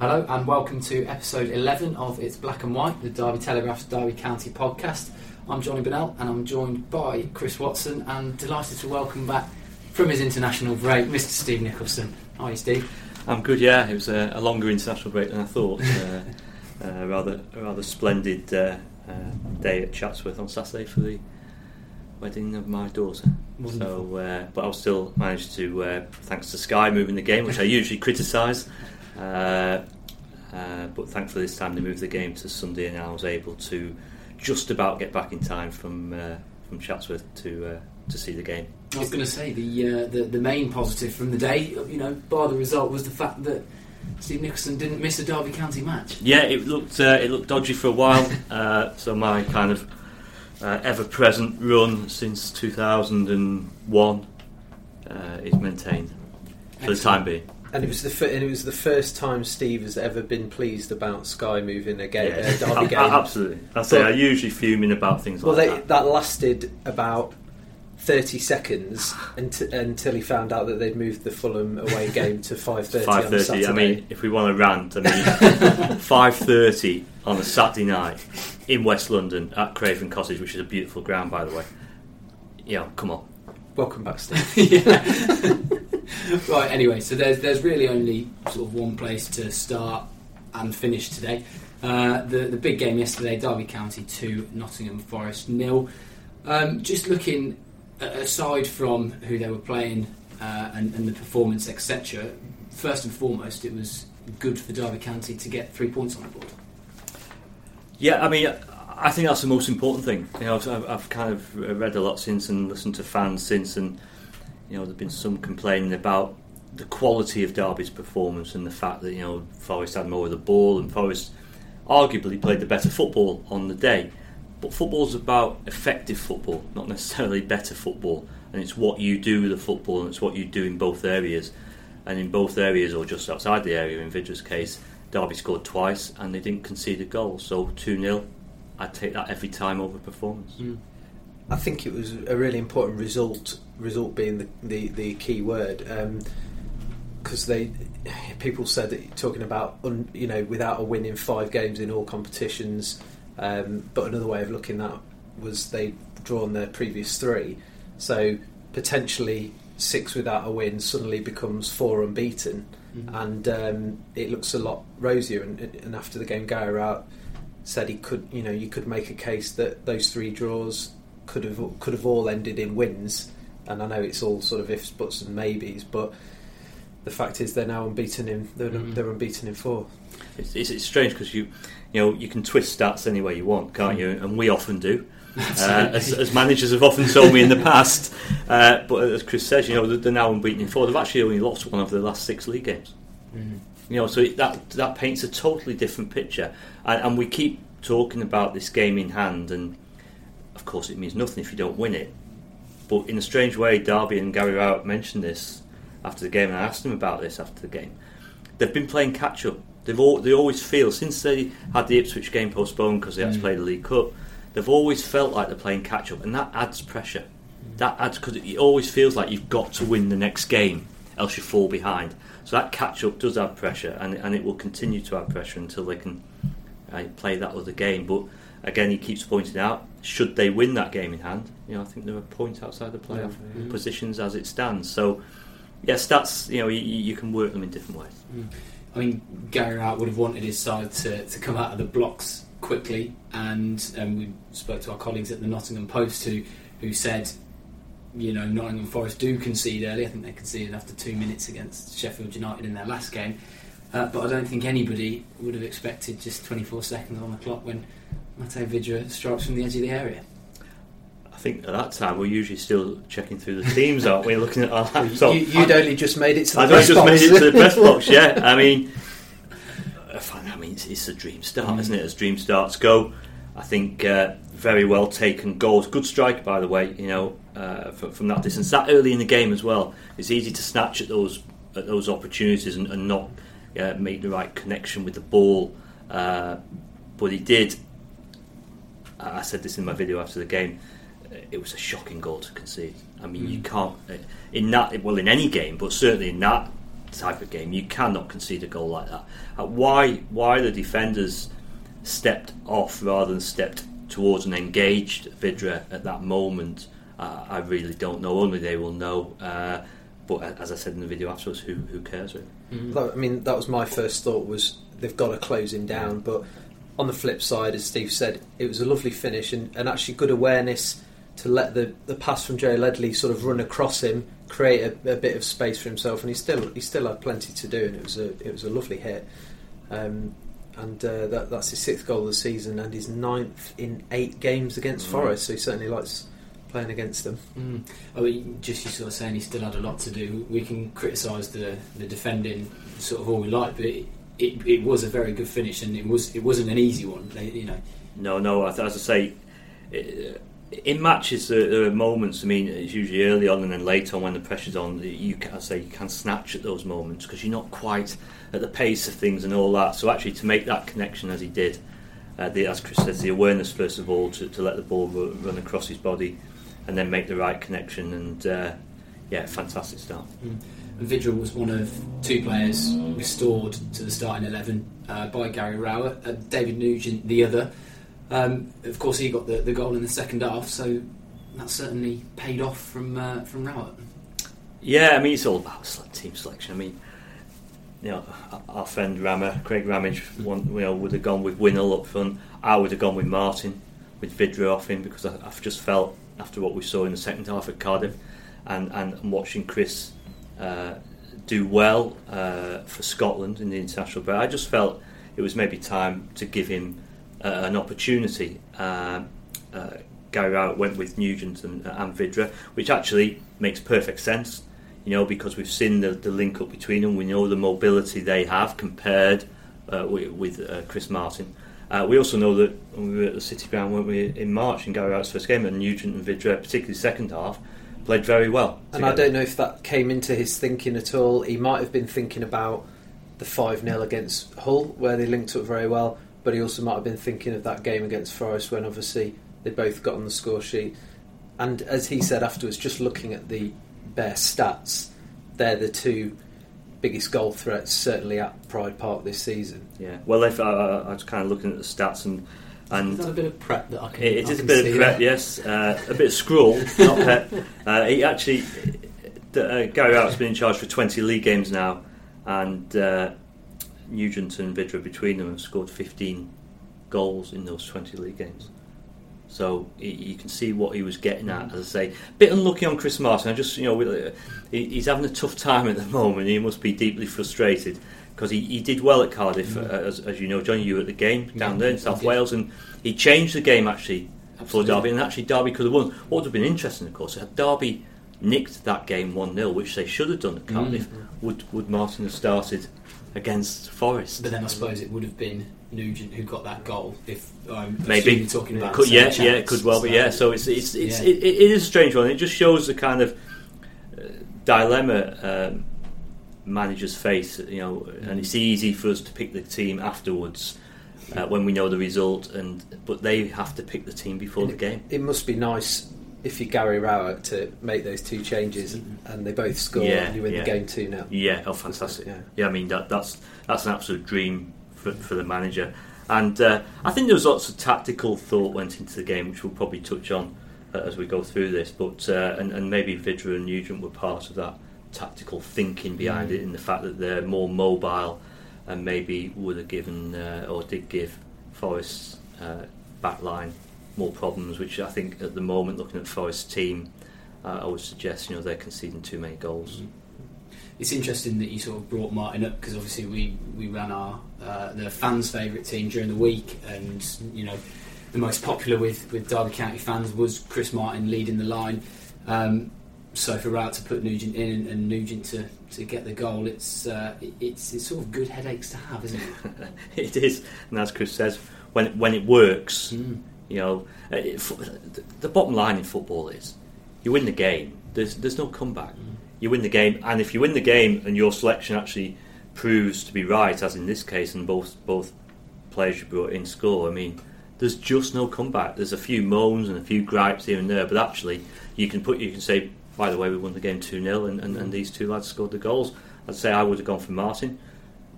Hello and welcome to episode 11 of It's Black and White, the Derby Telegraph's Derby County podcast. I'm Johnny Bennell and I'm joined by Chris Watson and delighted to welcome back from his international break Mr. Steve Nicholson. Hi, Steve. I'm good. Yeah, it was a, a longer international break than I thought. uh, uh, rather, a rather splendid uh, uh, day at Chatsworth on Saturday for the wedding of my daughter. Wonderful. So, uh, but I'll still manage to, uh, thanks to Sky moving the game, which I usually criticise. Uh, uh, but thankfully, this time they moved the game to Sunday, and I was able to just about get back in time from uh, from Chatsworth to uh, to see the game. I was going to say the, uh, the the main positive from the day, you know, bar the result, was the fact that Steve Nicholson didn't miss a Derby County match. Yeah, it looked uh, it looked dodgy for a while. uh, so my kind of uh, ever-present run since 2001 uh, is maintained for the time being. And it was the fir- and it was the first time Steve has ever been pleased about Sky moving a game, Yeah. a Derby game. absolutely. I say I usually fuming about things Well, like they, that. that lasted about thirty seconds until, until he found out that they'd moved the Fulham away game to five thirty on Five thirty. Saturday. I mean, if we want to rant, I mean, five thirty on a Saturday night in West London at Craven Cottage, which is a beautiful ground, by the way. Yeah, come on. welcome back, Steve. right. Anyway, so there's there's really only sort of one place to start and finish today. Uh, the the big game yesterday, Derby County two, Nottingham Forest nil. Um, just looking aside from who they were playing uh, and, and the performance, etc. First and foremost, it was good for Derby County to get three points on the board. Yeah, I mean, I think that's the most important thing. You know, I've, I've kind of read a lot since and listened to fans since, and you know, there's been some complaining about the quality of Derby's performance and the fact that you know Forest had more of the ball and Forest arguably played the better football on the day. But football's about effective football, not necessarily better football. And it's what you do with the football, and it's what you do in both areas. And in both areas, or just outside the area, in Vydra's case, Derby scored twice and they didn't concede a goal. So 2 0, I'd take that every time over performance. Mm. I think it was a really important result. Result being the the, the key word, because they people said that talking about un, you know without a win in five games in all competitions. Um, but another way of looking at was they'd drawn their previous three, so potentially six without a win suddenly becomes four unbeaten, and um, it looks a lot rosier. And, and after the game, Gary Rowett said he could, you know, you could make a case that those three draws could have could have all ended in wins. And I know it's all sort of ifs, buts, and maybes, but the fact is they're now unbeaten in they're, Mhm. they're unbeaten in four. It's, it's, it's strange because you, you know, you can twist stats any way you want, can't you? And we often do. Uh, as, as managers have often told me in the past, uh, but as Chris says, you know, they're- they're now unbeaten in four. They've actually only lost one of the last six league games. You know, so it, that that paints a totally different picture, and, and we keep talking about this game in hand, and of course it means nothing if you don't win it. But in a strange way, Derby and Gary Rowett mentioned this after the game, and I asked them about this after the game. They've been playing catch up. They've all, they always feel since they had the Ipswich game postponed because they had to Mm. play the League Cup. They've always felt like they're playing catch up, and that adds pressure. That adds because it always feels like you've got to win the next game, else you fall behind. So that catch up does add pressure, and and it will continue to add pressure until they can uh, play that other game. But again, he keeps pointing out, should they win that game in hand, you know, I think they're a point outside the playoff Yeah. Positions as it stands. So yes, that's you know, you, you can work them in different ways. I mean, Gary Rowett would have wanted his side to, to come out of the blocks quickly, and um, we spoke to our colleagues at the Nottingham Post who who said, you know, Nottingham Forest do concede early. I think they conceded after two minutes against Sheffield United in their last game. Uh, but I don't think anybody would have expected just 24 seconds on the clock when Matej Vydra strikes from the edge of the area. I think at that time we're usually still checking through the teams, aren't we? Looking at our You, laptop. you'd only just made it to the I've press just box. made it to the press box. Yeah, I mean, I mean, it's, it's a dream start, mm. isn't it? As dream starts go, I think uh, very well taken goals. Good strike, by the way. You know, uh, from, from, that distance, that early in the game as well. It's easy to snatch at those at those opportunities and, and not uh, make the right connection with the ball. Uh, but he did. I said this in my video after the game. It was a shocking goal to concede. I mean, mm. you can't uh, in that well in any game, but certainly in that type of game, you cannot concede a goal like that. Uh, why? Why the defenders stepped off rather than stepped towards and engaged Vydra at that moment? Uh, I really don't know. Only they will know. Uh, but as I said in the video afterwards, who who cares really? Mm. I mean, that was my first thought. Was they've got to close him down, but on the flip side, as Steve said, it was a lovely finish and, and actually good awareness to let the, the pass from Joe Ledley sort of run across him, create a, a, bit of space for himself, and he still he still had plenty to do, and it was a it was a lovely hit. Um, and uh, that, that's his sixth goal of the season and his ninth in eight games against mm. Forest. So he certainly likes playing against them. Mm. I mean, just you sort of saying he still had a lot to do. We can criticise the the defending sort of all we like, but it, it, it, was a very good finish, and it was it wasn't an easy one. You know. No, no. As I say. It, in matches, there are moments. I mean, it's usually early on and then late on when the pressure's on. You, can, I say, you can snatch at those moments because you're not quite at the pace of things and all that. So actually, to make that connection as he did, uh, the, as Chris says, the awareness first of all to, to let the ball run across his body, and then make the right connection. And uh, yeah, fantastic start. Mm. Vydra was one of two players restored to the starting eleven uh, by Gary Rowett. Uh, David Nugent, the other. Um, of course, he got the, the goal in the second half, so that certainly paid off from uh, from Rowett. Yeah, I mean it's all about team selection. I mean, you know, our friend Rammer, Craig Ramage, one, you know, would have gone with Winnall up front. I would have gone with Martin, with Vydra off him because I, have just felt after what we saw in the second half at Cardiff, and and watching Chris uh, do well uh, for Scotland in the international break, I just felt it was maybe time to give him uh, an opportunity. Uh, uh, Gary Rowett went with Nugent and, and Vydra, which actually makes perfect sense, you know, because we've seen the, the link up between them. We know the mobility they have compared uh, with, with uh, Chris Martin. Uh, we also know that when we were at the City Ground, weren't we, in March in Gary Rowett's first game, and Nugent and Vydra, particularly second half, played very well. And I don't know if that came into his thinking at all. He might have been thinking about the 5 0 against Hull, where they linked up very well but he also might have been thinking of that game against Forest when obviously they both got on the score sheet. And as he said afterwards, just looking at the bare stats, they're the two biggest goal threats certainly at Pride Park this season. Yeah, well, if I, I was kind of looking at the stats and. And is that a bit of prep that I can? It, it I is a bit of prep, that. yes. Uh, a bit of scroll, not prep. Uh, he actually, uh, Gary Rowett's been in charge for 20 league games now, and uh, Nugent and Vydra between them have scored 15 goals in those 20 league games. So you can see what he was getting at. As I say, bit unlucky on Chris Martin. I just, you know, he's having a tough time at the moment. He must be deeply frustrated because he, he did well at Cardiff, mm. as, as, you know, John. You were at the game down there in South Wales, and he changed the game actually Absolutely. for Derby, and actually Derby could have won. What would have been interesting, of course, had Derby nicked that game one 0 which they should have done at Cardiff, mm. would would Martin have started against Forest. But then I suppose it would have been Nugent who got that goal. If I'm maybe talking about could, yeah, yeah, it could well be yeah. So it's it's, it's yeah. it, it is a strange one. It just shows the kind of uh, dilemma um, managers face. You know, and it's easy for us to pick the team afterwards. Uh, when we know the result, and but they have to pick the team before and the game. It must be nice if you're Gary Rowett to make those two changes mm-hmm. and they both score yeah, and you win yeah. the game two now. Yeah, oh fantastic. Yeah, yeah I mean that, that's that's an absolute dream for, for the manager. And uh, I think there was lots of tactical thought went into the game, which we'll probably touch on uh, as we go through this. But uh, and, and maybe Vydra and Nugent were part of that tactical thinking behind mm. it, in the fact that they're more mobile and maybe would have given uh, or did give Forest's uh, backline more problems, which I think at the moment, looking at Forest's team, uh, I would suggest you know they're conceding too many goals. Mm-hmm. It's interesting that you sort of brought Martin up because obviously we, we ran our uh, the fans' favourite team during the week, and you know the most popular with, with Derby County fans was Chris Martin leading the line. Um, So for Rowett to put Nugent in and Nugent to, to get the goal. It's uh, it's it's sort of good headaches to have, isn't it it? is, and as Chris says, when when it works, Mm. you know, uh, it, the, the bottom line in football is you win the game. There's there's no comeback. You win the game, and if you win the game and your selection actually proves to be right, as in this case, and both both players you brought in score, I mean, there's just no comeback. There's a few moans and a few gripes here and there, but actually, you can put you can say, by the way, we won the game two 0 and, and, and these two lads scored the goals. I'd say I would have gone for Martin.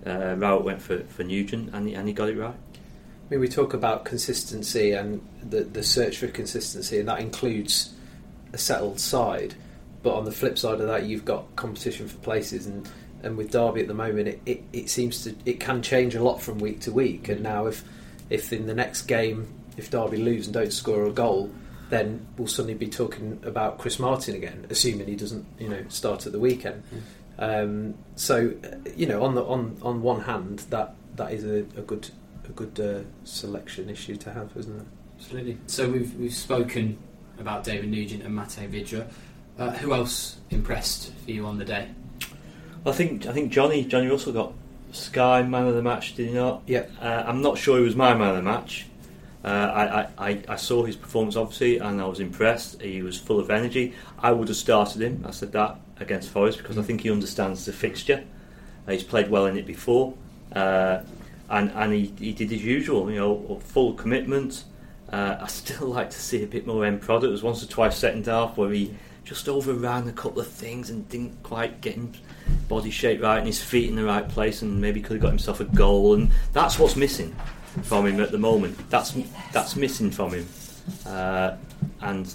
Uh, Rowett went for, for Nugent, and he, and he got it right. I mean, we talk about consistency and the, the search for consistency, and that includes a settled side. But on the flip side of that, you've got competition for places, and, and with Derby at the moment, it, it, it seems to it can change a lot from week to week. And now, if if in the next game, if Derby lose and don't score a goal, then we'll suddenly be talking about Chris Martin again, assuming he doesn't, you know, start at the weekend. Um, so, you know, on the on on one hand, that that is a, a good a good uh, selection issue to have, isn't it? Absolutely. So we've we've spoken about David Nugent and Matej Vydra. Uh, who else impressed for you on the day? I think I think Johnny Johnny Russell got Sky man of the match, did he not? Yeah. Uh, I'm not sure he was my man of the match. Uh, I, I, I, saw his performance obviously, and I was impressed. He was full of energy. I would have started him. I said that against Forest because I think he understands the fixture. Uh, he's played well in it before, uh, and and he, he did his usual. You know, full commitment. Uh, I still like to see a bit more end product. There was once or twice second half where he just overran a couple of things and didn't quite get his body shape right and his feet in the right place, and maybe could have got himself a goal. And that's what's missing from him at the moment. That's that's missing from him, uh, and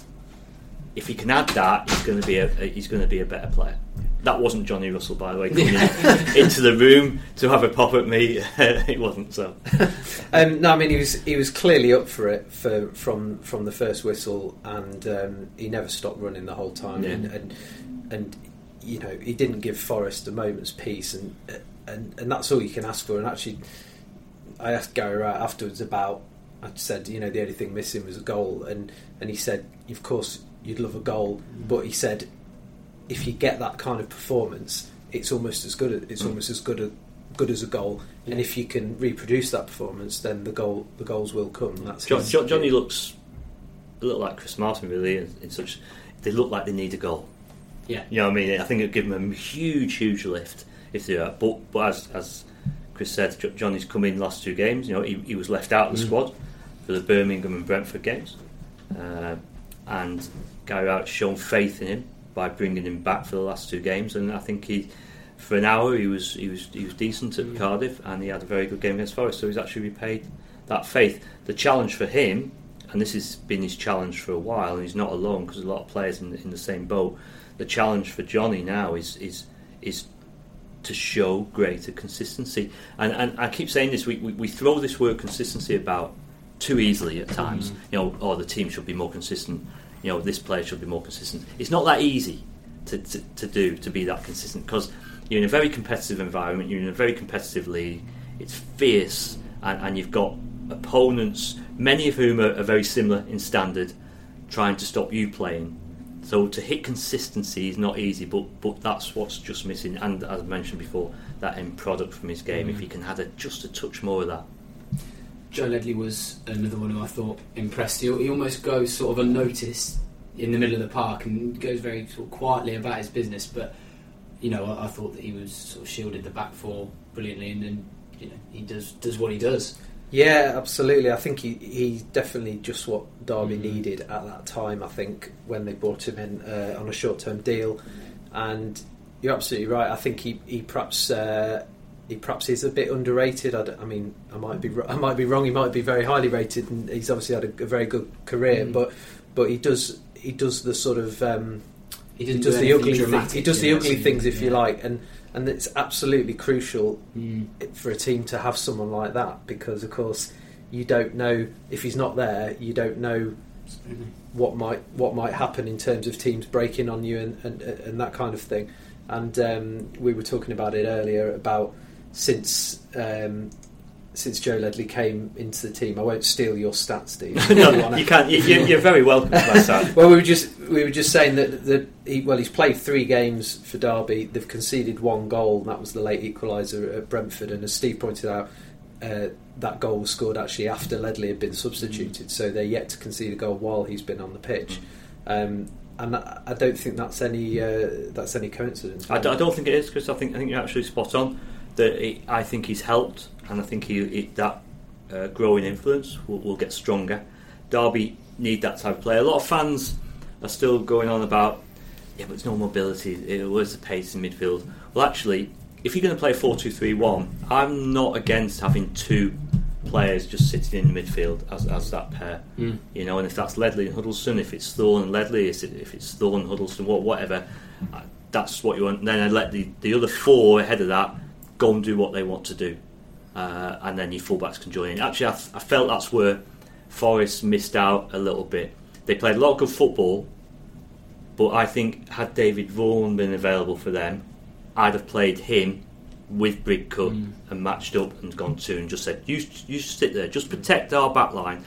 if he can add that, he's going to be a he's going to be a better player. That wasn't Johnny Russell, by the way, coming into the room to have a pop at me. it wasn't so. Um, no, I mean he was he was clearly up for it for from from the first whistle, and um, he never stopped running the whole time, Yeah. and, and and you know he didn't give Forest a moment's peace, and and and that's all you can ask for. And actually, I asked Gary Rowett afterwards about. I said, you know, the only thing missing was a goal, and and he said, of course, you'd love a goal, but he said, if you get that kind of performance, it's almost as good. It's Mm. almost as good a, good as a goal. And if you can reproduce that performance, then the goal the goals will come. That's Jo- his- Jo- Johnny looks a little like Chris Martin, really. In, in such, they look like they need a goal. Yeah. You know what I mean? I think it'd give them a huge, huge lift if they are. But, but as, as Chris said, Jo- Johnny's come in last two games. You know, he, he was left out of the Mm. squad for the Birmingham and Brentford games, uh, and Gary Rowett's shown faith in him by bringing him back for the last two games. And I think he, for an hour, he was he was he was decent at Mm. Cardiff, and he had a very good game against Forest. So he's actually repaid that faith. The challenge for him, and this has been his challenge for a while, and he's not alone because a lot of players in, in the same boat. The challenge for Johnny now is is is to show greater consistency. And and I keep saying this: we we, we throw this word consistency about too easily at times. Mm. You know, oh, the team should be more consistent. You know, this player should be more consistent. It's not that easy to to, to do to be that consistent because you're in a very competitive environment. You're in a very competitive league. It's fierce, and, and you've got opponents, many of whom are, are very similar in standard, trying to stop you playing. So to hit consistency is not easy, but but that's what's just missing. And as I mentioned before, that end product from his game, Mm. if he can have a, just a touch more of that. Joe Ledley was another one who I thought impressed. He, he almost goes sort of unnoticed in the middle of the park and goes very sort of quietly about his business. But you know, I, I thought that he was sort of shielded the back four brilliantly, and then you know he does does what he does. Yeah, absolutely. I think he, he's definitely just what Derby Mhm. needed at that time. I think when they brought him in uh, on a short term deal, and you're absolutely right. I think he he perhaps uh, he perhaps is a bit underrated. I, I mean, I might be I might be wrong. He might be very highly rated, and he's obviously had a, a very good career. Mm. But but he does he does the sort of um, He he doesn't do the ugly things. He does the ugly things, if you like, and and it's absolutely crucial Mm. for a team to have someone like that because, of course, you don't know if he's not there. You don't know Absolutely. what might what might happen in terms of teams breaking on you and and, and that kind of thing. And um, we were talking about it earlier about since um, since Joe Ledley came into the team. I won't steal your stats, Steve. no, you can't. You, you're very welcome to my stat. well, we were just we were just saying that that he, well, he's played three games for Derby. They've conceded one goal, and that was the late equaliser at Brentford. And as Steve pointed out, uh, that goal was scored actually after Ledley had been substituted, so they're yet to concede a goal while he's been on the pitch. Um, and I don't think that's any uh, that's any coincidence. I, d- I don't think it is, Chris. I think I think you're actually spot on. That I think he's helped, and I think he, he that uh, growing influence will, will, get stronger. Derby need that type of player. A lot of fans are still going on about yeah, but it's no mobility. It was the pace in midfield. Well, actually, if you're going to play 4-2-3-1, I'm not against having two players just sitting in midfield as, as that pair. Mm. You know, and if that's Ledley and Huddlestone, if it's Thorne and Ledley, if it's Thorne, Huddlestone, whatever, uh, that's what you want. then I let the, the other four ahead of that go and do what they want to do. Uh, and then your fullbacks can join in. Actually, I, I felt that's where Forest missed out a little bit. They played a lot of good football, but I think had David Vaughan been available for them, I'd have played him with Bridcut mm. and matched up and gone to and just said, "You you sit there, just protect our back line."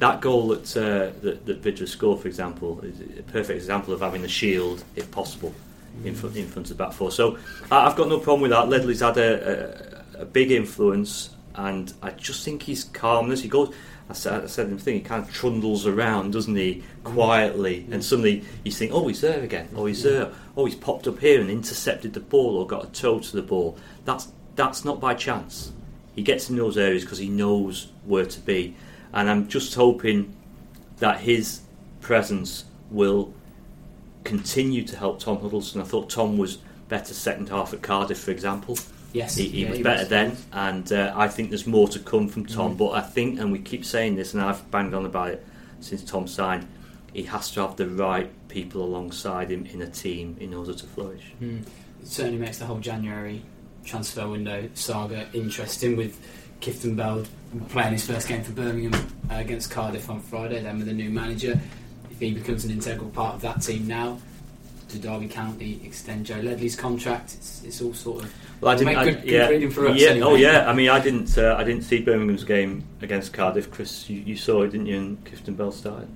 That goal that uh, that, that Vydra scored, for example, is a perfect example of having the shield, if possible. In front in front of the back four. So I've got no problem with that. Ledley's had a, a, a big influence, and I just think his calmness. He goes. I said, I said the thing. He kind of trundles around, doesn't he, quietly, mm. and suddenly you think, "Oh, he's there again! Oh, he's there! oh, he's popped up here and intercepted the ball or got a toe to the ball. That's that's not by chance. He gets in those areas because he knows where to be, and I'm just hoping that his presence will continue to help Tom Huddlestone. I thought Tom was better second half at Cardiff, for example. Yes, he, he yeah, was he better was. then, and uh, I think there's more to come from Tom. Mm. But I think, and we keep saying this, and I've banged on about it since Tom signed he has to have the right people alongside him in a team in order to flourish. Mm. It certainly makes the whole January transfer window saga interesting with Kieftenbeld playing his first game for Birmingham uh, against Cardiff on Friday, then with a new manager. If he becomes an integral part of that team now, to Derby County extend Joe Ledley's contract? It's, it's all sort of well, I didn't. Make good, I, yeah, good for us. Yeah. Anyway. Oh yeah. I mean, I didn't. Uh, I didn't see Birmingham's game against Cardiff. Chris, you, you saw it, didn't you? And Kieftenbeld started.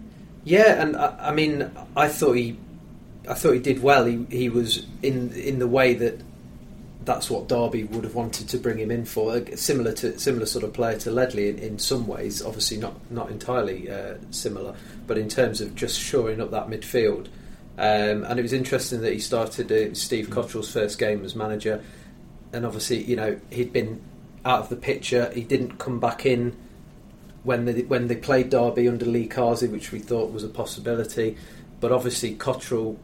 Yeah, and I, I, mean, I thought he, I thought he did well. He he was in in the way that that's what Derby would have wanted to bring him in for. Similar to similar sort of player to Ledley in, in some ways. Obviously not not entirely uh, similar, but in terms of just shoring up that midfield. Um, and it was interesting that he started uh, Steve Cotterill's first game as manager, and obviously you know he'd been out of the picture. He didn't come back in when they when they played Derby under Lee Carsley, which we thought was a possibility. But obviously Cotterill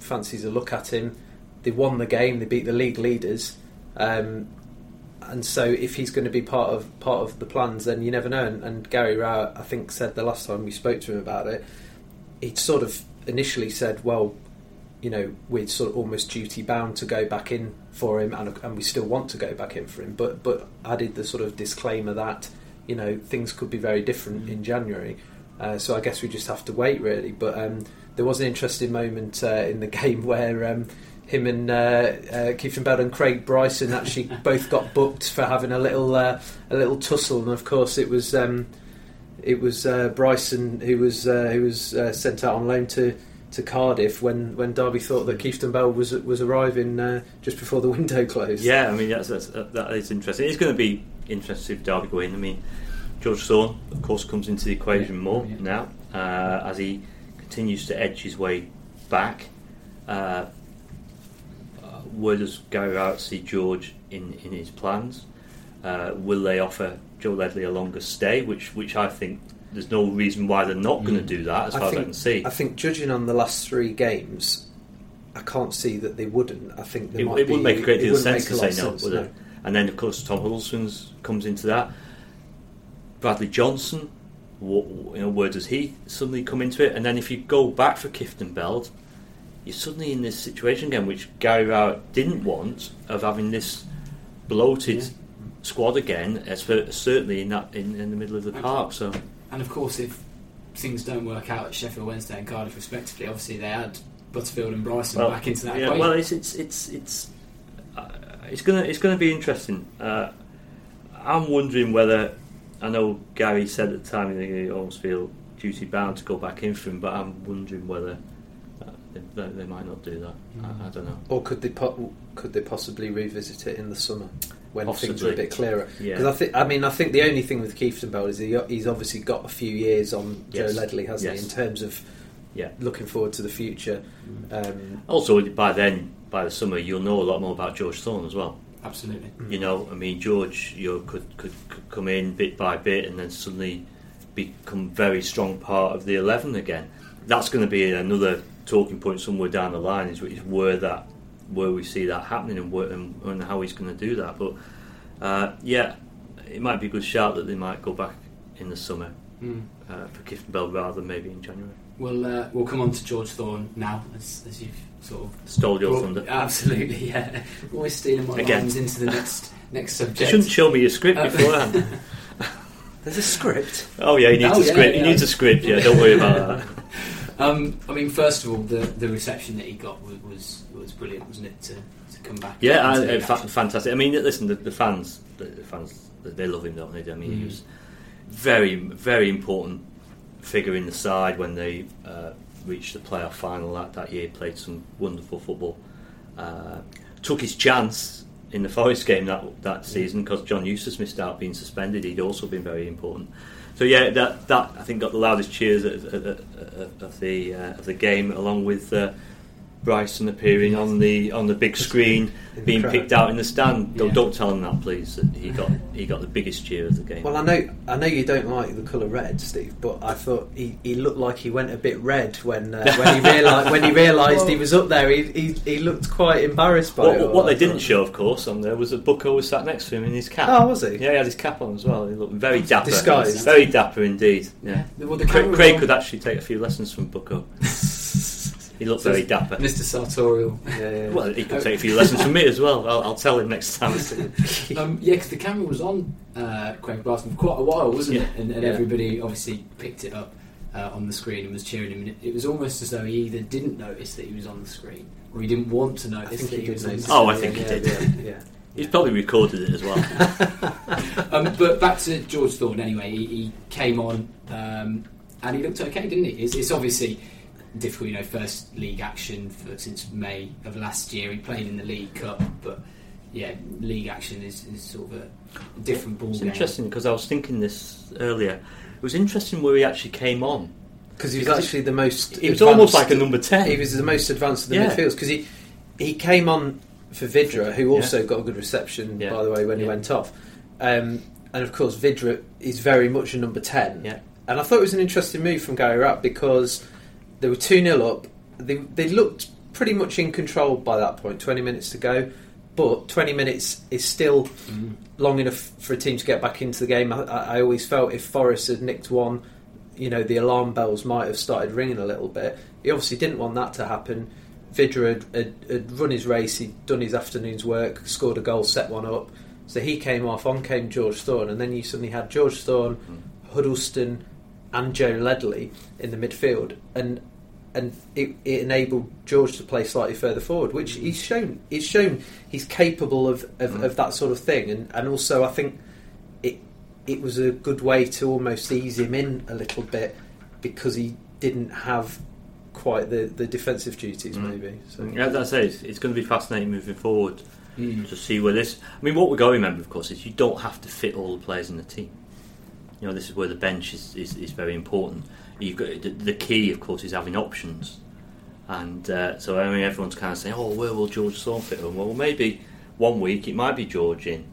fancies a look at him. They won the game. They beat the league leaders. Um, and so, if he's going to be part of part of the plans, then you never know. And, and Gary Rowett, I think, said the last time we spoke to him about it, he'd sort of initially said, "Well, you know, we're sort of almost duty bound to go back in for him, and, and we still want to go back in for him." But but added the sort of disclaimer that you know things could be very different in January. Uh, so I guess we just have to wait really. But um, there was an interesting moment uh, in the game where um, him and uh, uh, Kieftenbeld and Craig Bryson actually both got booked for having a little uh, a little tussle, and of course it was um, it was uh, Bryson who was uh, who was uh, sent out on loan to. To Cardiff when, when Derby thought that Kieftenbeld was was arriving just before the window closed. Yeah, I mean that's, that's that is interesting. It's going to be interesting if Derby go in. I mean, George Thorne, of course, comes into the equation more yeah. now uh, as he continues to edge his way back. Uh, where does Gary Rowett see George in, in his plans? Uh, will they offer Joe Ledley a longer stay, which which I think there's no reason why they're not mm. going to do that, as I far think, as I can see. I think judging on the last three games, I can't see that they wouldn't. I think it, it wouldn't make a great deal of sense to say no, sense, would no. it? And then of course Tom Huddlestone's comes into that. Bradley Johnson, what, you know, where does he suddenly come into it? And then if you go back for Kieftenbeld, you're suddenly in this situation again, which Gary Rowett didn't want, of having this bloated yeah. squad again, certainly in that in, in the middle of the park. So, and of course, if things don't work out at Sheffield Wednesday and Cardiff respectively, obviously they add Butterfield and Bryson well, back into that. Yeah, equation. well, it's it's it's it's uh, it's gonna it's gonna be interesting. Uh, I'm wondering whether I know Gary said at the time he almost feel duty bound to go back in for him, but I'm wondering whether they, they might not do that. I, I don't know. Or could they po- could they possibly revisit it in the summer when things are a bit clearer? Yeah. Because I think I mean I think the only thing with Kieftenbeld is he, he's obviously got a few years on Yes. Joe Ledley, hasn't Yes. he? In terms of Yeah. looking forward to the future. Um, Also, by then, by the summer, you'll know a lot more about George Thorne as well. Absolutely. You know, I mean, George, you know, could, could could come in bit by bit and then suddenly become very strong part of the eleven again. That's going to be another talking point somewhere down the line. Is, is where that where we see that happening and, where, and, and how he's going to do that. But uh, yeah, it might be a good shout that they might go back in the summer Mm. uh, for Kieftenbeld rather than maybe in January. We'll uh, we'll come on to George Thorne now, as, as you've sort of Stole your Well, thunder. Absolutely, yeah. Always stealing my Again. lines into the next next subject. You shouldn't show me your script Uh, beforehand. there's a script. oh yeah, he needs Oh, a yeah, script. yeah. He needs a script. Yeah, don't worry about that. Um, I mean, first of all, the the reception that he got was was, was brilliant, wasn't it? To, to come back. Yeah, the uh, fa- fantastic. I mean, listen, the, the fans, the, the fans, they love him, don't they? I mean, he Mm. was very, very important figure in the side when they uh, reached the playoff final that, that year. Played some wonderful football. Uh, took his chance in the Forest game that that season because John Eustace missed out being suspended. He'd also been very important. So yeah, that that I think got the loudest cheers of, the uh, of the game, along with uh, Bryson appearing on the on the big screen, the being crowd. picked out in the stand. Don't, Yeah. don't tell him that, please. That he got he got the biggest cheer of the game. Well, I know I know you don't like the colour red, Steve, but I thought he, he looked like he went a bit red when uh, when he realised when he realised he was up there. He, he, he looked quite embarrassed by what, it. all, what I they didn't show, of course, on there was that Bucko was sat next to him in his cap. Oh, was he? Yeah, he had his cap on as well. He looked very dapper. Disguised. Very dapper indeed. Yeah. Well, the Craig, Craig could actually take a few lessons from Bucko. he looked very dapper. Mr. Sartorial. Yeah, yeah. Well, he could take a few lessons from me as well. I'll, I'll tell him next time. I see him. Um, yeah, because the camera was on uh, Craig Bryson for quite a while, wasn't Yeah. it? And, and Yeah. everybody obviously picked it up uh, on the screen and was cheering him. And it, it was almost as though he either didn't notice that he was on the screen or he didn't want to I notice that he he, was on the screen. Oh, I it, think he yeah, did. Yeah, yeah. He's probably recorded it as well. um, but back to George Thorne anyway. He, he came on um, and he looked okay, didn't he? It's, it's obviously difficult, you know, first league action for, since May of last year. He played in the League Cup, but yeah, league action is, is sort of a different ball It's game. interesting because I was thinking this earlier. It was interesting where he actually came on. Because he was Because actually the most. He was almost like a number ten. He was the most advanced of the Yeah. midfielders because he he came on for Vydra, who Yeah. also got a good reception Yeah. by the way when he went off. Um, and of course, Vydra is very much a number ten. Yeah. And I thought it was an interesting move from Gary Rowett because they were two 0 up. They they looked pretty much in control by that. Twenty minutes to go, but twenty minutes is still Mm. long enough for a team to get back into the game. I, I I always felt if Forest had nicked one, you know, the alarm bells might have started ringing a little bit. He obviously didn't want that to happen. Vydra had, had, had run his race, he'd done his afternoon's work, scored a goal, set one up. So he came off, on came George Thorne, and then you suddenly had George Thorne, Huddlestone, and Joe Ledley in the midfield, and and it, it enabled George to play slightly further forward, which he's shown. He's shown he's capable of, of, Mm. of that sort of thing, and, and also I think it it was a good way to almost ease him in a little bit because he didn't have quite the, the defensive duties, Mm. maybe. So Yeah, as I say, it's, it's going to be fascinating moving forward Mm. to see where this. I mean, what we've got to remember, of course, is you don't have to fit all the players in the team. You know, this is where the bench is, is, is very important. You've got the, key, of course, is having options. And uh, so, I mean, everyone's kind of saying, "Oh, where will George Thorne fit in?" Well, maybe one week it might be George in.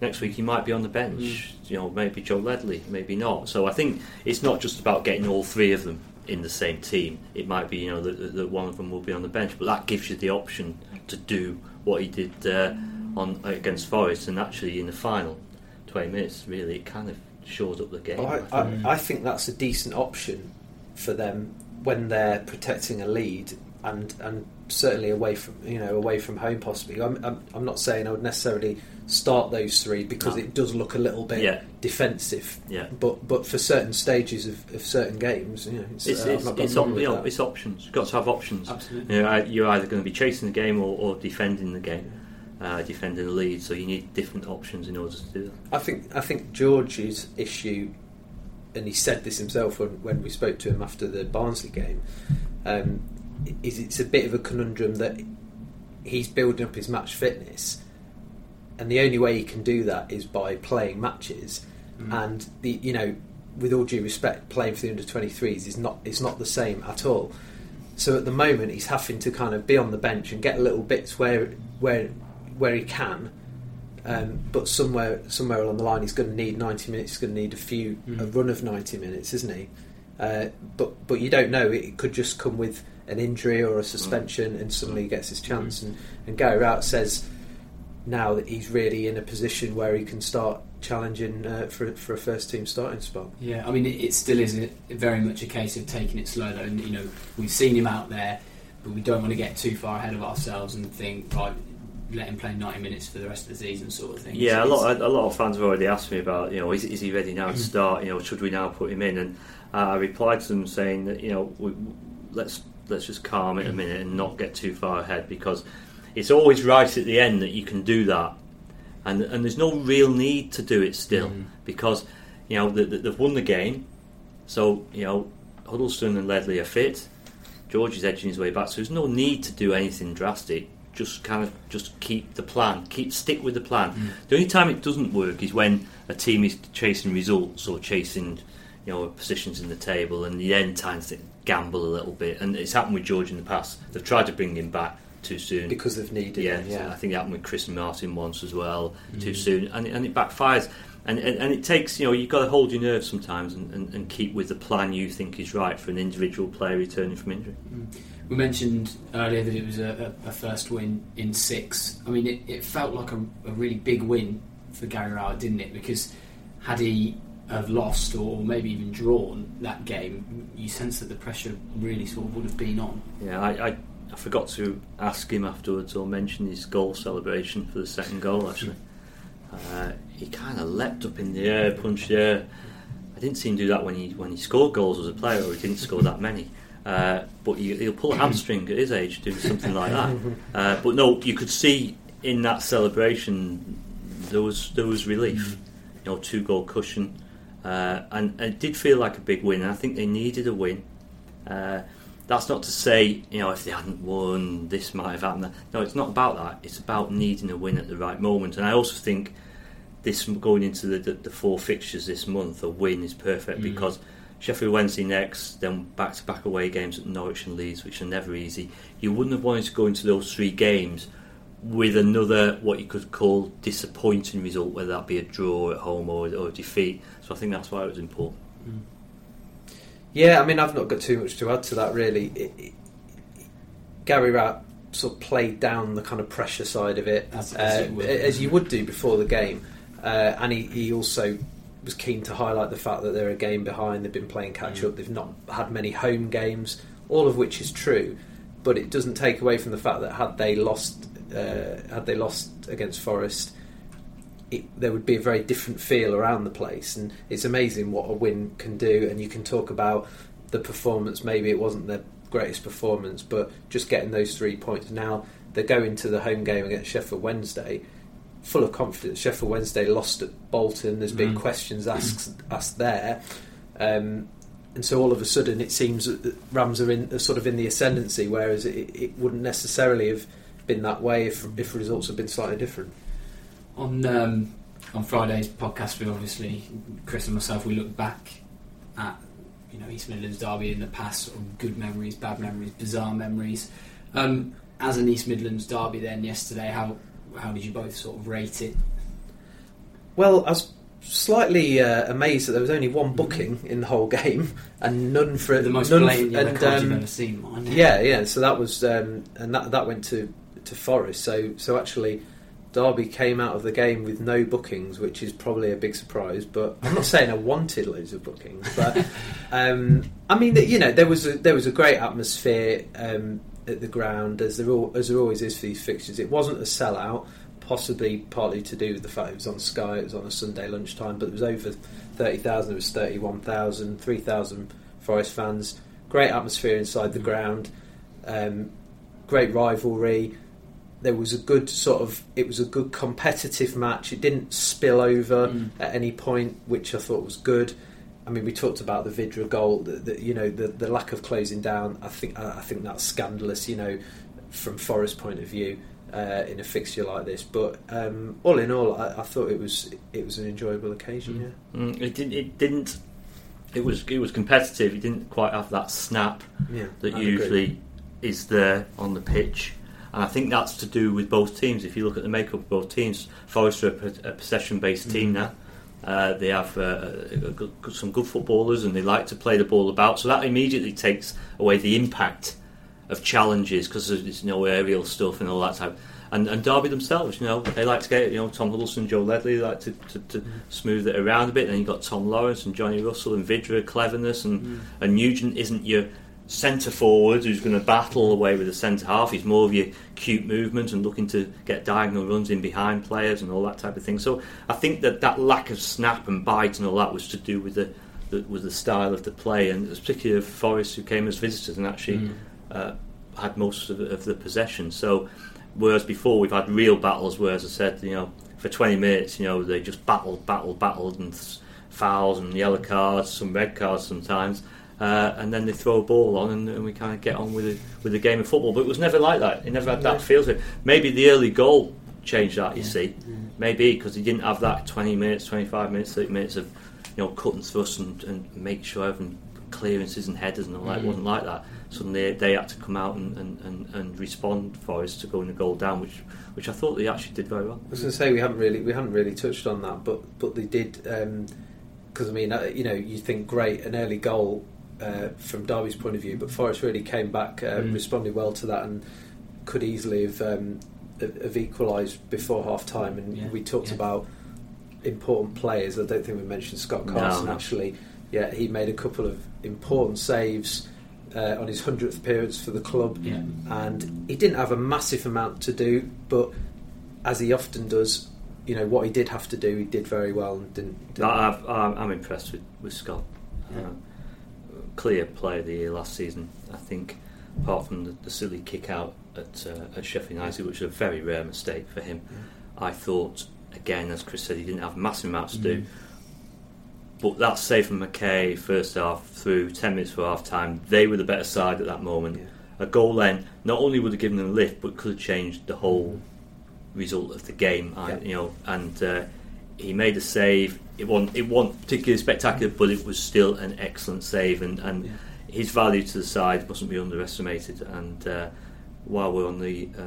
Next week he might be on the bench. You know, maybe Joe Ledley, maybe not. So I think it's not just about getting all three of them in the same team. It might be, you know, that, that one of them will be on the bench, but that gives you the option to do what he did uh, on against Forest, and actually in the final twenty minutes, really, it kind of shores up the game. I I, think. I, I think that's a decent option for them when they're protecting a lead and and certainly away from you know away from home possibly. I'm I'm, I'm not saying I would necessarily start those three because No. it does look a little bit Yeah. defensive. Yeah. But but for certain stages of, of certain games, you know, it's, It's, uh, it's, it's, op- you know, it's options. You've got to have options. Absolutely. You know, you're either going to be chasing the game or, or defending the game. Uh, defending the lead. So you need different options in order to do that. I think I think George's issue, and he said this himself when, when we spoke to him after the Barnsley game, um, is it's a bit of a conundrum that he's building up his match fitness, and the only way he can do that is by playing matches, Mm. and the you know, with all due respect, playing for the under twenty threes is not is not the same at all. So at the moment, he's having to kind of be on the bench and get little bits where where where he can. Um, but somewhere somewhere along the line, he's going to need ninety minutes. He's going to need a few Mm. a run of ninety minutes, isn't he? Uh, but but you don't know. It could just come with an injury or a suspension, and suddenly he gets his chance. And and Gary Rowett says now that he's really in a position where he can start challenging uh, for for a first team starting spot. Yeah, I mean, it, it still is a, very much a case of taking it slow, though. And, you know, we've seen him out there, but we don't want to get too far ahead of ourselves and think, right, let him play 90 minutes for the rest of the season, sort of thing. Yeah, a lot. A lot of fans have already asked me about, you know, is, is he ready now to start? You know, should we now put him in? And uh, I replied to them saying that, you know, we, let's let's just calm it a minute and not get too far ahead because it's always right at the end that you can do that, and and there's no real need to do it still Mm. because, you know, the, the, they've won the game, so you know, Huddlestone and Ledley are fit. George is edging his way back, so there's no need to do anything drastic. Just kind of just keep the plan, keep stick with the plan. Mm. The only time it doesn't work is when a team is chasing results or chasing, you know, positions in the table, and the end times to gamble a little bit. And it's happened with George in the past. They've tried to bring him back too soon. Because they've needed yeah, him, yeah. I think it happened with Chris Martin once as well, too Mm. soon, and, and it backfires. And, and, and it takes, you know, you've got to hold your nerve sometimes and, and, and keep with the plan you think is right for an individual player returning from injury. We mentioned earlier that it was a, a, first win in six. I mean, it, it felt like a, a really big win for Gary Rowett, didn't it? Because had he have lost or maybe even drawn that game, you sense that the pressure really sort of would have been on. Yeah, I, I, I forgot to ask him afterwards or mention his goal celebration for the second goal. Actually, uh, he kind of leapt up in the air, punched the air. I didn't see him do that when he when he scored goals as a player, or he didn't score that many. Uh, but he, he'll pull a hamstring at his age doing something like that. Uh, but no, you could see in that celebration there was there was relief. You know, two goal cushion, uh, and, and it did feel like a big win. And I think they needed a win. Uh, that's not to say, you know, if they hadn't won, this might have happened. No, it's not about that. It's about needing a win at the right moment. And I also think this going into the, the, the four fixtures this month, a win is perfect Mm. because Sheffield Wednesday next, then back to back away games at Norwich and Leeds, which are never easy. You wouldn't have wanted to go into those three games with another what you could call disappointing result, whether that be a draw at home or, or a defeat. So I think that's why it was important. Yeah, I mean, I've not got too much to add to that really. It, it, Gary Rowett sort of played down the kind of pressure side of it As- uh, as as, it would. you would do before the game, uh, and he, he also was keen to highlight the fact that they're a game behind. They've been playing catch Mm. up. They've not had many home games, all of which is true, but it doesn't take away from the fact that had they lost, uh, had they lost against Forest. It, there would be a very different feel around the place, and it's amazing what a win can do. And you can talk about the performance. Maybe it wasn't their greatest performance, but just getting those three points. Now they're going to the home game against Sheffield Wednesday full of confidence. Sheffield Wednesday lost at Bolton. There's been Mm. questions asked asked there, um, and so all of a sudden it seems that Rams are in are sort of in the ascendancy, whereas it, it wouldn't necessarily have been that way if if results had been slightly different. On um, on Friday's podcast, we obviously Chris and myself we look back at you know East Midlands derby in the past, sort of good memories, bad memories, bizarre memories. Um, as an East Midlands derby, then yesterday, how how did you both sort of rate it? Well, I was slightly uh, amazed that there was only one booking in the whole game and none for the most none blatant f- and, card you've um, ever seen, mine. Yeah, yeah. So that was, um, and that that went to to Forest. So so actually, Derby came out of the game with no bookings, which is probably a big surprise. But I'm not saying I wanted loads of bookings, but um, I mean, you know, there was a, there was a great atmosphere um, at the ground as there as there always is for these fixtures. It wasn't a sellout. Possibly partly to do with the fact it was on Sky, it was on a Sunday lunchtime, but it was over 30,000, it was 31,000, 3,000 Forest fans. Great atmosphere inside the ground, um, great rivalry. there was a good sort of it was a good competitive match. It didn't spill over Mm. at any point, which I thought was good. I mean, we talked about the Vydra goal. The, the, you know, the, the lack of closing down. I think I think that's scandalous. You know, from Forest's point of view, uh, in a fixture like this. But um, all in all, I, I thought it was it was an enjoyable occasion. Mm. Mm, it didn't. It didn't. It was. It was competitive. It didn't quite have that snap Yeah, yeah. that I'd agree. usually is there on the pitch. And I think that's to do with both teams. If you look at the makeup of both teams, Forest are a, a possession-based team Mhm. now. Uh, they have uh, a good, good- some good footballers, and they like to play the ball about. So that immediately takes away the impact of challenges because there's no aerial stuff and all that type. And, and Derby themselves, you know, they like to get you know Tom Huddlestone, Joe Ledley, they like to, to, to smooth it around a bit. Then you've got Tom Lawrence and Johnny Russell and Vydra, cleverness, and Mm. and Nugent isn't your centre forward who's going to battle away with the centre half. He's more of your cute movement and looking to get diagonal runs in behind players and all that type of thing. So I think that that lack of snap and bite and all that was to do with the, the with the style of the play and particularly of Forest who came as visitors and actually Mm. uh, had most of, of the possession. So whereas before we've had real battles where, as I said, you know, for 20 minutes, you know, they just battled, battled, battled, and fouls and yellow cards, some red cards sometimes. Uh, and then they throw a ball on, and, and we kind of get on with the, with the game of football. But it was never like that. It never had No. that feel to it. Maybe the early goal changed that. You Yeah. see, maybe because he didn't have that 20 minutes, 25 minutes, 30 minutes of you know cut and thrust and, and make sure everything clearances and headers and all that. It Mhm. wasn't like that. Suddenly they had to come out and, and, and, and respond for us to going the goal down, which which I thought they actually did very well. I was going to say we haven't really we haven't really touched on that, but but they did because I mean uh, you know you think great an early goal uh, from Derby's point of view, but Forest really came back, uh, Mm. responded well to that, and could easily have um, have equalised before half time. And Yeah, we talked yeah. about important players. I don't think we mentioned Scott Carson no. actually. Yeah, he made a couple of important saves. Uh, on his hundredth appearance for the club, Yeah. and he didn't have a massive amount to do, but as he often does, you know what he did have to do, he did very well and didn't. didn't I, I've, I'm, I'm impressed with, with Scott. Yeah. Uh, clear player of the year last season. I think, apart from the, the silly kick out at, uh, at Sheffield United, which was a very rare mistake for him, I thought, again, as Chris said, he didn't have massive amounts to do. Mm. But that save from McKay, first half through 10 minutes for half time, they were the better side at that moment. Yeah. A goal then not only would have given them a lift, but could have changed the whole result of the game. I, you know, and uh, he made a save. It wasn't, it wasn't particularly spectacular, but it was still an excellent save, and, and Yeah. his value to the side mustn't be underestimated. And uh, while we're on the uh,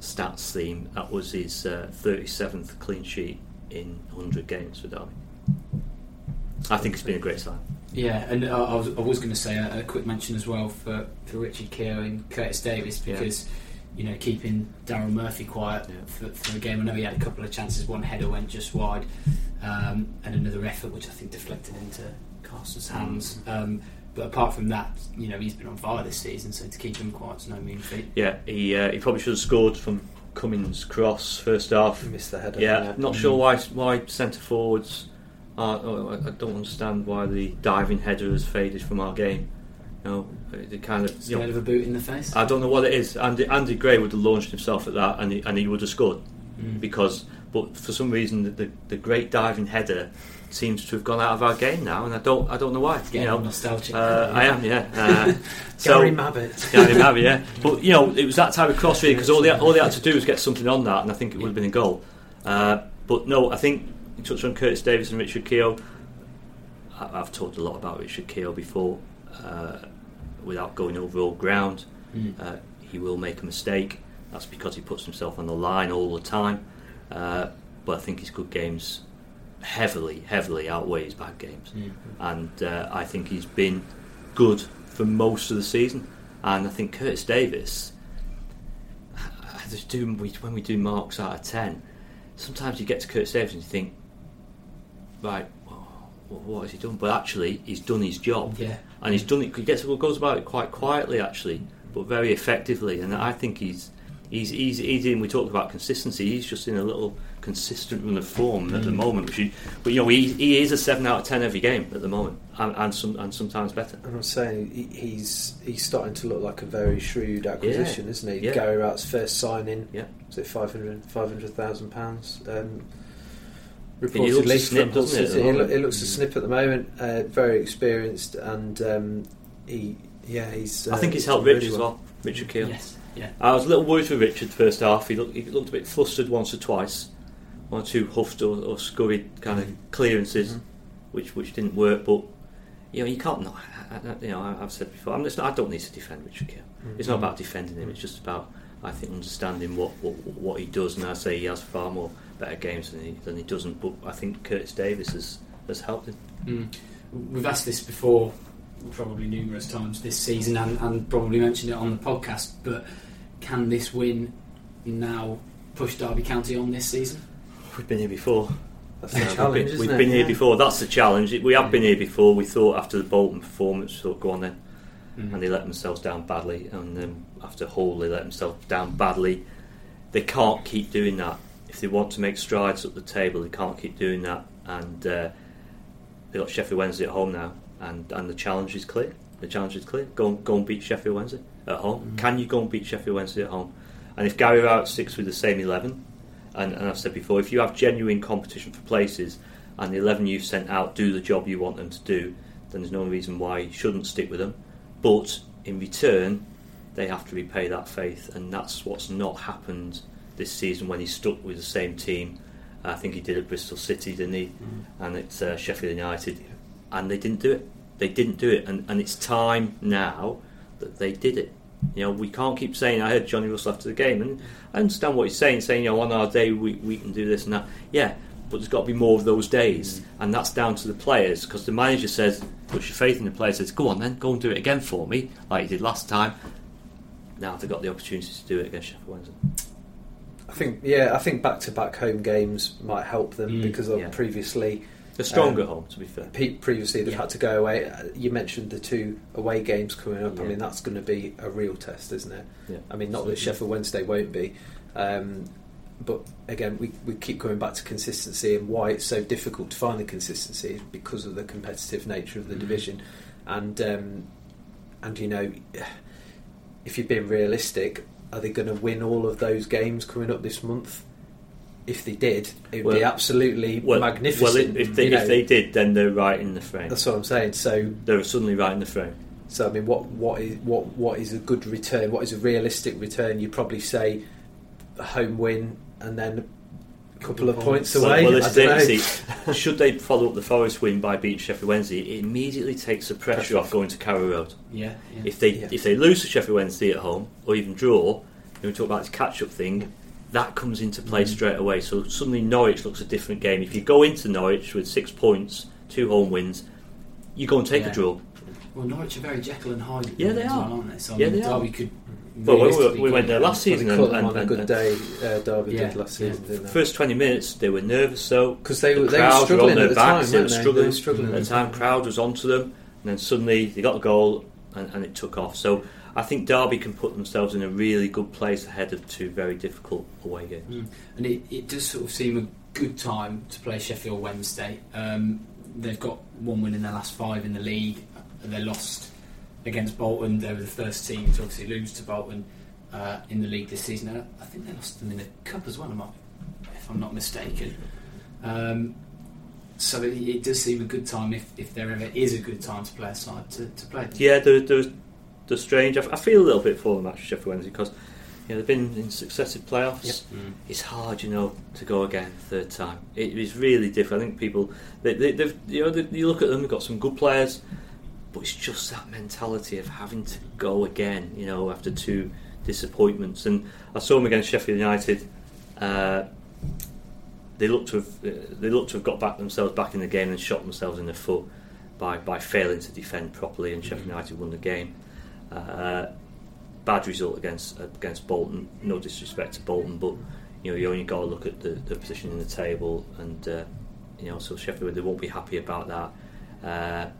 stats theme, that was his uh, 37th clean sheet in 100 games for Derby. I think it's been a great sign. Yeah, and I was, I was going to say a, a quick mention as well for, for Richard Keogh and Curtis Davies Yeah. Because you know keeping Daryl Murphy quiet Yeah. for, for the game. I know he had a couple of chances. One header went just wide, um, and another effort which I think deflected into Carson's hands. Um, but apart from that, you know he's been on fire this season, so to keep him quiet quiet's no mean feat. Yeah, he uh, he probably should have scored from Cummins' cross first half. missed the header. Yeah, not Mm. sure why why centre forwards. Are, oh, I I don't understand why the diving header has faded from our game. You know, the kind of. You know, of a boot in the face. I don't know what it is. Andy, Andy Gray would have launched himself at that, and he, and he would have scored Mm. because. But for some reason, the, the, the great diving header seems to have gone out of our game now, and I don't I don't know why. Getting you know, nostalgic. uh, I am, yeah. Uh, so- Gary Mabbutt. yeah, they have, yeah. But you know, it was that type of cross really because all they all they had to do was get something on that, and I think it would have been a goal. Uh, but no, I think you touched on Curtis Davies and Richard Keogh. I- I've talked a lot about Richard Keogh before, without going over all ground. Mm. Uh, he will make a mistake. That's because he puts himself on the line all the time. Uh, but I think his good games heavily, heavily outweigh his bad games Mm. and uh, I think he's been good for most of the season. And I think Curtis Davies, just do we- when we do marks out of ten, sometimes you get to Curtis Davies and you think, right, what has he done? But actually, he's done his job, Yeah. and he's done it. He gets goes about it quite quietly, actually, but very effectively. And I think he's He's, he's, he's in. We talked about consistency. He's just in a little consistent run of form at the Mm. moment. Which, is- but you know, he, he is a seven out of ten every game at the moment, and, and some and sometimes better. And I'm saying he, he's he's starting to look like a very shrewd acquisition, Yeah. isn't he? Yeah. Gary Rowett's first signing, Yeah. was it 500 500,000 pounds? Um, he looks a snip, from Hull at the City. He, lo- moment? looks a snip at the moment. Uh, very experienced, and um, he yeah he's. Uh, I think he's done helped Rich really as well. Richard Keogh. Yes, yeah. I was a little worried for Richard the first half. He looked, he looked a bit flustered once or twice, one or two huffed or, or scurried kind of clearances, Mhm. which which didn't work. But you know, you can't. Not, I- I- you know, I- I've said before. I'm just not, I don't need to defend Richard Keogh. It's not about defending him. It's just about I think understanding what, what what he does. And I say he has far more better games than he than he doesn't. But I think Curtis Davies has has helped him. Mm. We've asked this before, probably numerous times this season, and, and probably mentioned it on the podcast. But can this win now push Derby County on this season? We've been here before. That's the challenge, we've been, isn't we've been here Yeah. before. That's the challenge. We have been here before. We thought after the Bolton performance, we thought, go on then. Mm. And they let themselves down badly. And then after Hull, they let themselves down badly. They can't keep doing that. If they want to make strides up the table, they can't keep doing that. And uh, they got Sheffield Wednesday at home now, and, and the challenge is clear. The challenge is clear. Go and, go and beat Sheffield Wednesday at home. Mhm. Can you go and beat Sheffield Wednesday at home? And if Gary Rowett sticks with the same eleven, and, and I've said before, if you have genuine competition for places, and the eleven you've sent out do the job you want them to do, then there's no reason why you shouldn't stick with them. But in return, they have to repay that faith, and that's what's not happened this season when he stuck with the same team. I think he did at Bristol City, didn't he? Mm. And it's uh, Sheffield United, and they didn't do it. They didn't do it, and, and it's time now that they did it. You know, we can't keep saying. I heard Johnny Russell after the game, and I understand what he's saying. Saying, you know, on our day we, we can do this and that. Yeah, but there's got to be more of those days, and that's down to the players because the manager says, puts your faith in the players. Says, go on then, go and do it again for me, like you did last time. Now they've got the opportunity to do it against Sheffield Wednesday. I think yeah, I think back to back home games might help them Mm, because of yeah. previously They're stronger Um, home, to be fair. pe- previously they've Yeah. had to go away. Uh, You mentioned the two away games coming up. I mean that's going to be a real test, isn't it? Yeah. I mean not that. Sheffield Wednesday won't be, um, but again we, we keep coming back to consistency and why it's so difficult to find the consistency is because of the competitive nature of the Mhm. division, and um, and you know if you're being realistic, are they going to win all of those games coming up this month? If they did, it would be absolutely Well, magnificent. well, if, they you know. if they did, then they're right in the frame. That's what I'm saying. So, They're suddenly right in the frame. so I mean, what what is what what is a good return? What is a realistic return? You'd probably say a home win and then couple of points Well, away. well, I this don't it, know. see. should they follow up the Forest win by beating Sheffield Wednesday, it immediately takes the pressure Pressure off going to Carrow Road. Yeah, yeah. If they Yeah. if they lose to Sheffield Wednesday at home or even draw, when we talk about this catch up thing, that comes into play Mhm. straight away. So suddenly Norwich looks a different game. If you go into Norwich with six points, two home wins, you go and take Yeah. a draw. Well, Norwich are very Jekyll and Hyde. Yeah, they are. well, aren't they? So, I mean, they are. Could. Well, we- realistically we went there last Well, season they and- and- on a good and- day. Uh, Derby Yeah, did last yeah. season, didn't? First twenty minutes they were nervous so Because they were the they were crowd were struggling on their at the backs, time, they weren't they? They struggling. were struggling. At the time, crowd was onto them, and then suddenly they got a goal, and, and it took off. So I think Derby can put themselves in a really good place ahead of two very difficult away games. Mm. And it, it does sort of seem a good time to play Sheffield Wednesday. Um, they've got one win in their last five in the league. They lost against Bolton. They were the first team to obviously lose to Bolton uh, in the league this season. And I think they lost them in the cup as well, if I'm not mistaken. Um, so it, it does seem a good time if, if there ever is a good time to play a side to, to play. Yeah, they're, they're, they're strange. I, I feel a little bit for them actually, Sheffield Wednesday, because you know, they've been in successive playoffs. Mm. It's hard, you know, to go again third time. It is really difficult. I think people, they, they, they've, you know, they, you look at them. They've got some good players, but it's just that mentality of having to go again. You know, after two disappointments. And I saw them against Sheffield United. Uh, they looked to have uh, they looked to have got back themselves back in the game and shot themselves in the foot by, by failing to defend properly. And Sheffield United won the game. Uh, bad result against against Bolton. No disrespect to Bolton, but you know you only got to look at the, the position in the table, and uh, you know so Sheffield they won't be happy about that. Uh,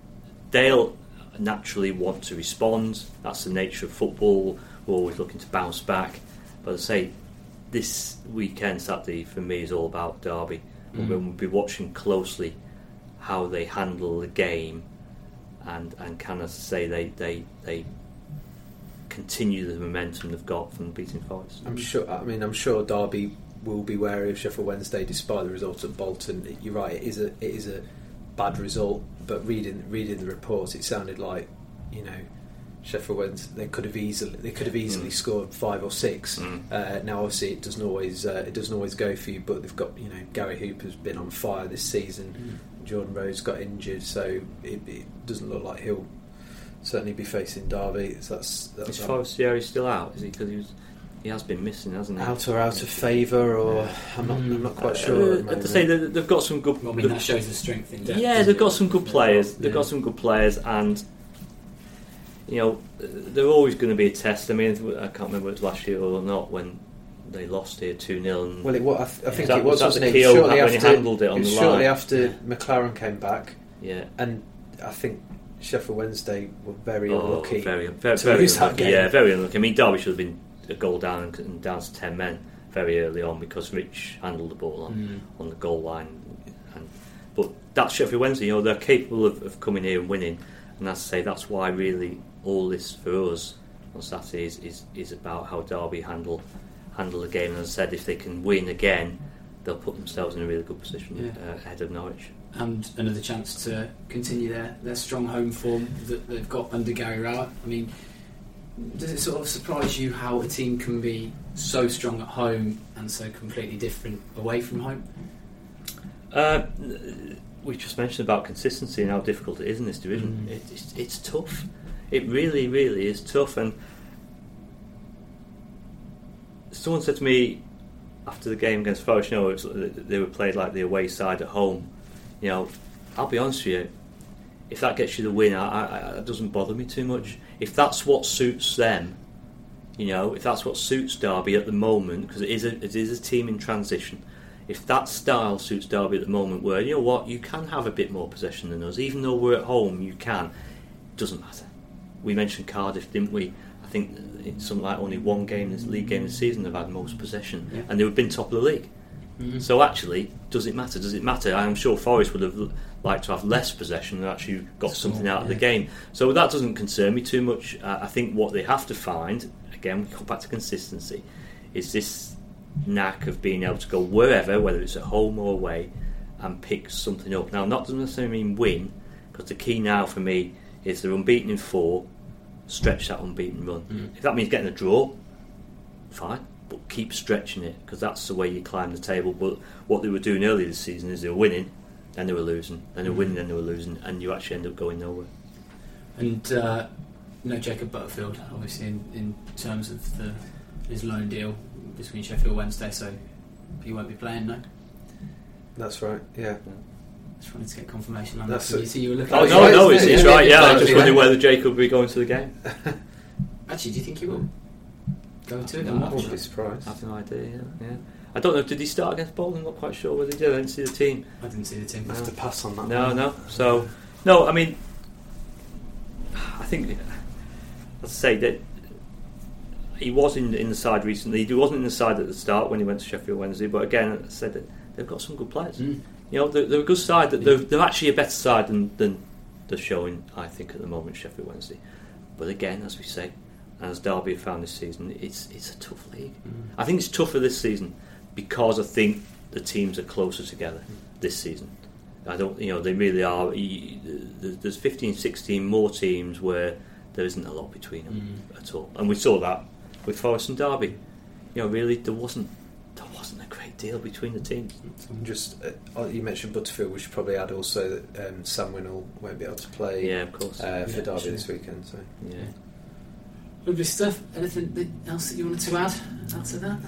they'll naturally want to respond. That's the nature of football. We're always looking to bounce back. But I say, this weekend Saturday for me is all about Derby. Mm. We'll be watching closely how they handle the game, and and can I say they they they continue the momentum they've got from beating Forest. I'm sure. I mean, I'm sure Derby will be wary of Sheffield Wednesday despite the result at Bolton. You're right. It is a it is a bad result, but reading reading the reports, it sounded like you know Sheffield Wednesday they could have easily they could have easily Mm. scored five or six. Mm. Uh, now, obviously, it doesn't always uh, it doesn't always go for you, but they've got you know Gary Hooper's been on fire this season. Mm. Jordan Rhodes got injured, so it, it doesn't look like he'll certainly be facing Derby. So that's that's Is Forestieri still out? Is he? Because he was, he has been missing, hasn't he? out or out of favour, or I'm not I'm not quite Uh, sure. at the uh, to say that they've got some good. Well, I mean, that shows the strength in depth. yeah, they've it? got some good players. They've Yeah. got some good players, and you know they're always going to be a test. I mean, I can't remember if it was last year or not when they lost here two 0 Well, it, wa- I, th- I think that- it was, was that wasn't the it? Keogh Shortly when he after, handled it on was the shortly line? after McClaren came back, Yeah. and I think Sheffield Wednesday were very Oh, unlucky. very, very, to very lose that unlucky. game. Yeah, very unlucky. I mean, Derby should have been a goal down and, and down to ten men very early on because Rich handled the ball on, Mm. on the goal line. And but that's Sheffield Wednesday. You know, they're capable of, of coming here and winning. And as I say, that's why really all this for us on Saturday is, is, is about how Derby handle handle the game. And as I said, if they can win again, they'll put themselves in a really good position Yeah. uh, ahead of Norwich. and another chance to continue their, their strong home form that they've got under Gary Rowett. I mean, does it sort of surprise you how a team can be so strong at home and so completely different away from home? Uh, we just mentioned about consistency and how difficult it is in this division. Mm. It, it's, it's tough. It really, really is tough. And someone said to me after the game against Forest, you know, they were played like the away side at home. You know, I'll be honest with you. If that gets you the win, I, I, it doesn't bother me too much. If that's what suits them, you know, if that's what suits Derby at the moment, because it is a it is a team in transition. If that style suits Derby at the moment, where you know what, you can have a bit more possession than us, even though we're at home, you can. Doesn't matter. We mentioned Cardiff, didn't we? I think it's something like only one game, this league game this season, they've had most possession, Yeah. and they've been top of the league. Mhm. So actually, does it matter? Does it matter? I'm sure Forest would have liked to have less possession and actually got something out of the game. So that doesn't concern me too much. Uh, I think what they have to find, again, we come back to consistency, is this knack of being able to go wherever, whether it's at home or away, and pick something up. Now, not doesn't necessarily mean win, because the key now for me is they're unbeaten in four, stretch that unbeaten run. Mm. If that means getting a draw, fine, but keep stretching it because that's the way you climb the table. But what they were doing earlier this season is they were winning, then they were losing, then they were winning, then they were losing, and you actually end up going nowhere. And uh, no Jacob Butterfield, obviously, in, in terms of the, his loan deal between Sheffield Wednesday, so he won't be playing, no? That's right. Yeah. Just wanted to get confirmation on That's that. it. You see, you were looking Oh at no, right, no, isn't it's, it's right. Yeah, I was just wondering whether Jacob would be going to the game. Actually, do you think he will go to it I I watch? wouldn't be surprised. I have no idea. Yeah, yeah. I don't know. Did he start against Bolton? I'm not quite sure whether he did. I didn't see the team. I didn't see the team. I have to pass on that. No, one. no. So, no. I mean, I think, let's say that he was in in the side recently. He wasn't in the side at the start when he went to Sheffield Wednesday. But again, I said that they've got some good players. Mm. You know, they're, they're a good side. That they're, they're actually a better side than, than they're showing. I think at the moment, Sheffield Wednesday. But again, as we say, as Derby have found this season, it's it's a tough league. Mm. I think it's tougher this season because I think the teams are closer together this season. I don't, you know, they really are. There's 15, 16 more teams where there isn't a lot between them Mm. at all, and we saw that with Forest and Derby. You know, really, there wasn't there wasn't a great deal between the teams. Just uh, you mentioned Butterfield. We should probably add also that um, Sam Winnall won't be able to play Yeah, of course. uh, for Yeah, Derby sure. this weekend. So yeah. Lovely stuff. Anything else that you wanted to add out to that?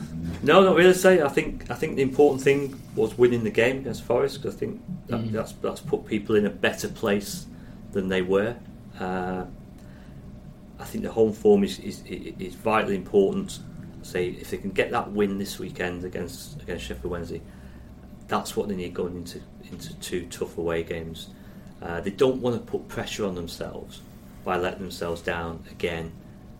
No, not really. Say, I think I think the important thing was winning the game against Forest. 'cause I think that, Mm. that's that's put people in a better place than they were. Uh, I think the home form is, is is vitally important. Say, if they can get that win this weekend against against Sheffield Wednesday, that's what they need going into into two tough away games. Uh, they don't want to put pressure on themselves by letting themselves down again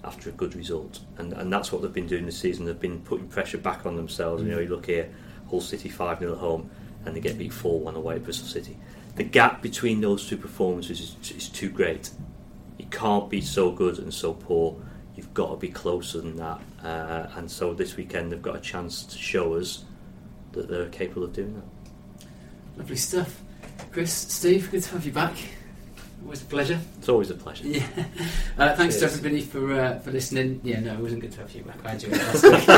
after a good result, and and that's what they've been doing this season. They've been putting pressure back on themselves. You know, you look here, Hull City five 0 at home, and they get beat four one away at Bristol City. The gap between those two performances is, is too great. You can't be so good and so poor. You've got to be closer than that. Uh, and so this weekend they've got a chance to show us that they're capable of doing that. Lovely stuff. Chris, Steve, good to have you back. Always a pleasure. It's always a pleasure. Yeah. Uh, thanks Cheers. to everybody for uh, for listening. Yeah, no, it wasn't good to have you back. I enjoyed it last week.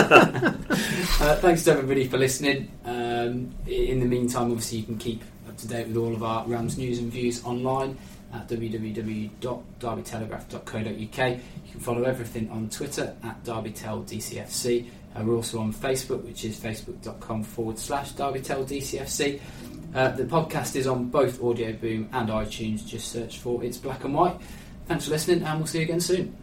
uh, thanks to everybody for listening. Um, in the meantime, obviously, you can keep up to date with all of our Rams news and views online at www.derbytelegraph.co.uk. You can follow everything on Twitter at DerbyTellDCFC. Uh, we're also on Facebook, which is facebook.com forward slash DerbyTellDCFC. Uh, the podcast is on both Audio Boom and iTunes. Just search for It's Black and White. Thanks for listening, and we'll see you again soon.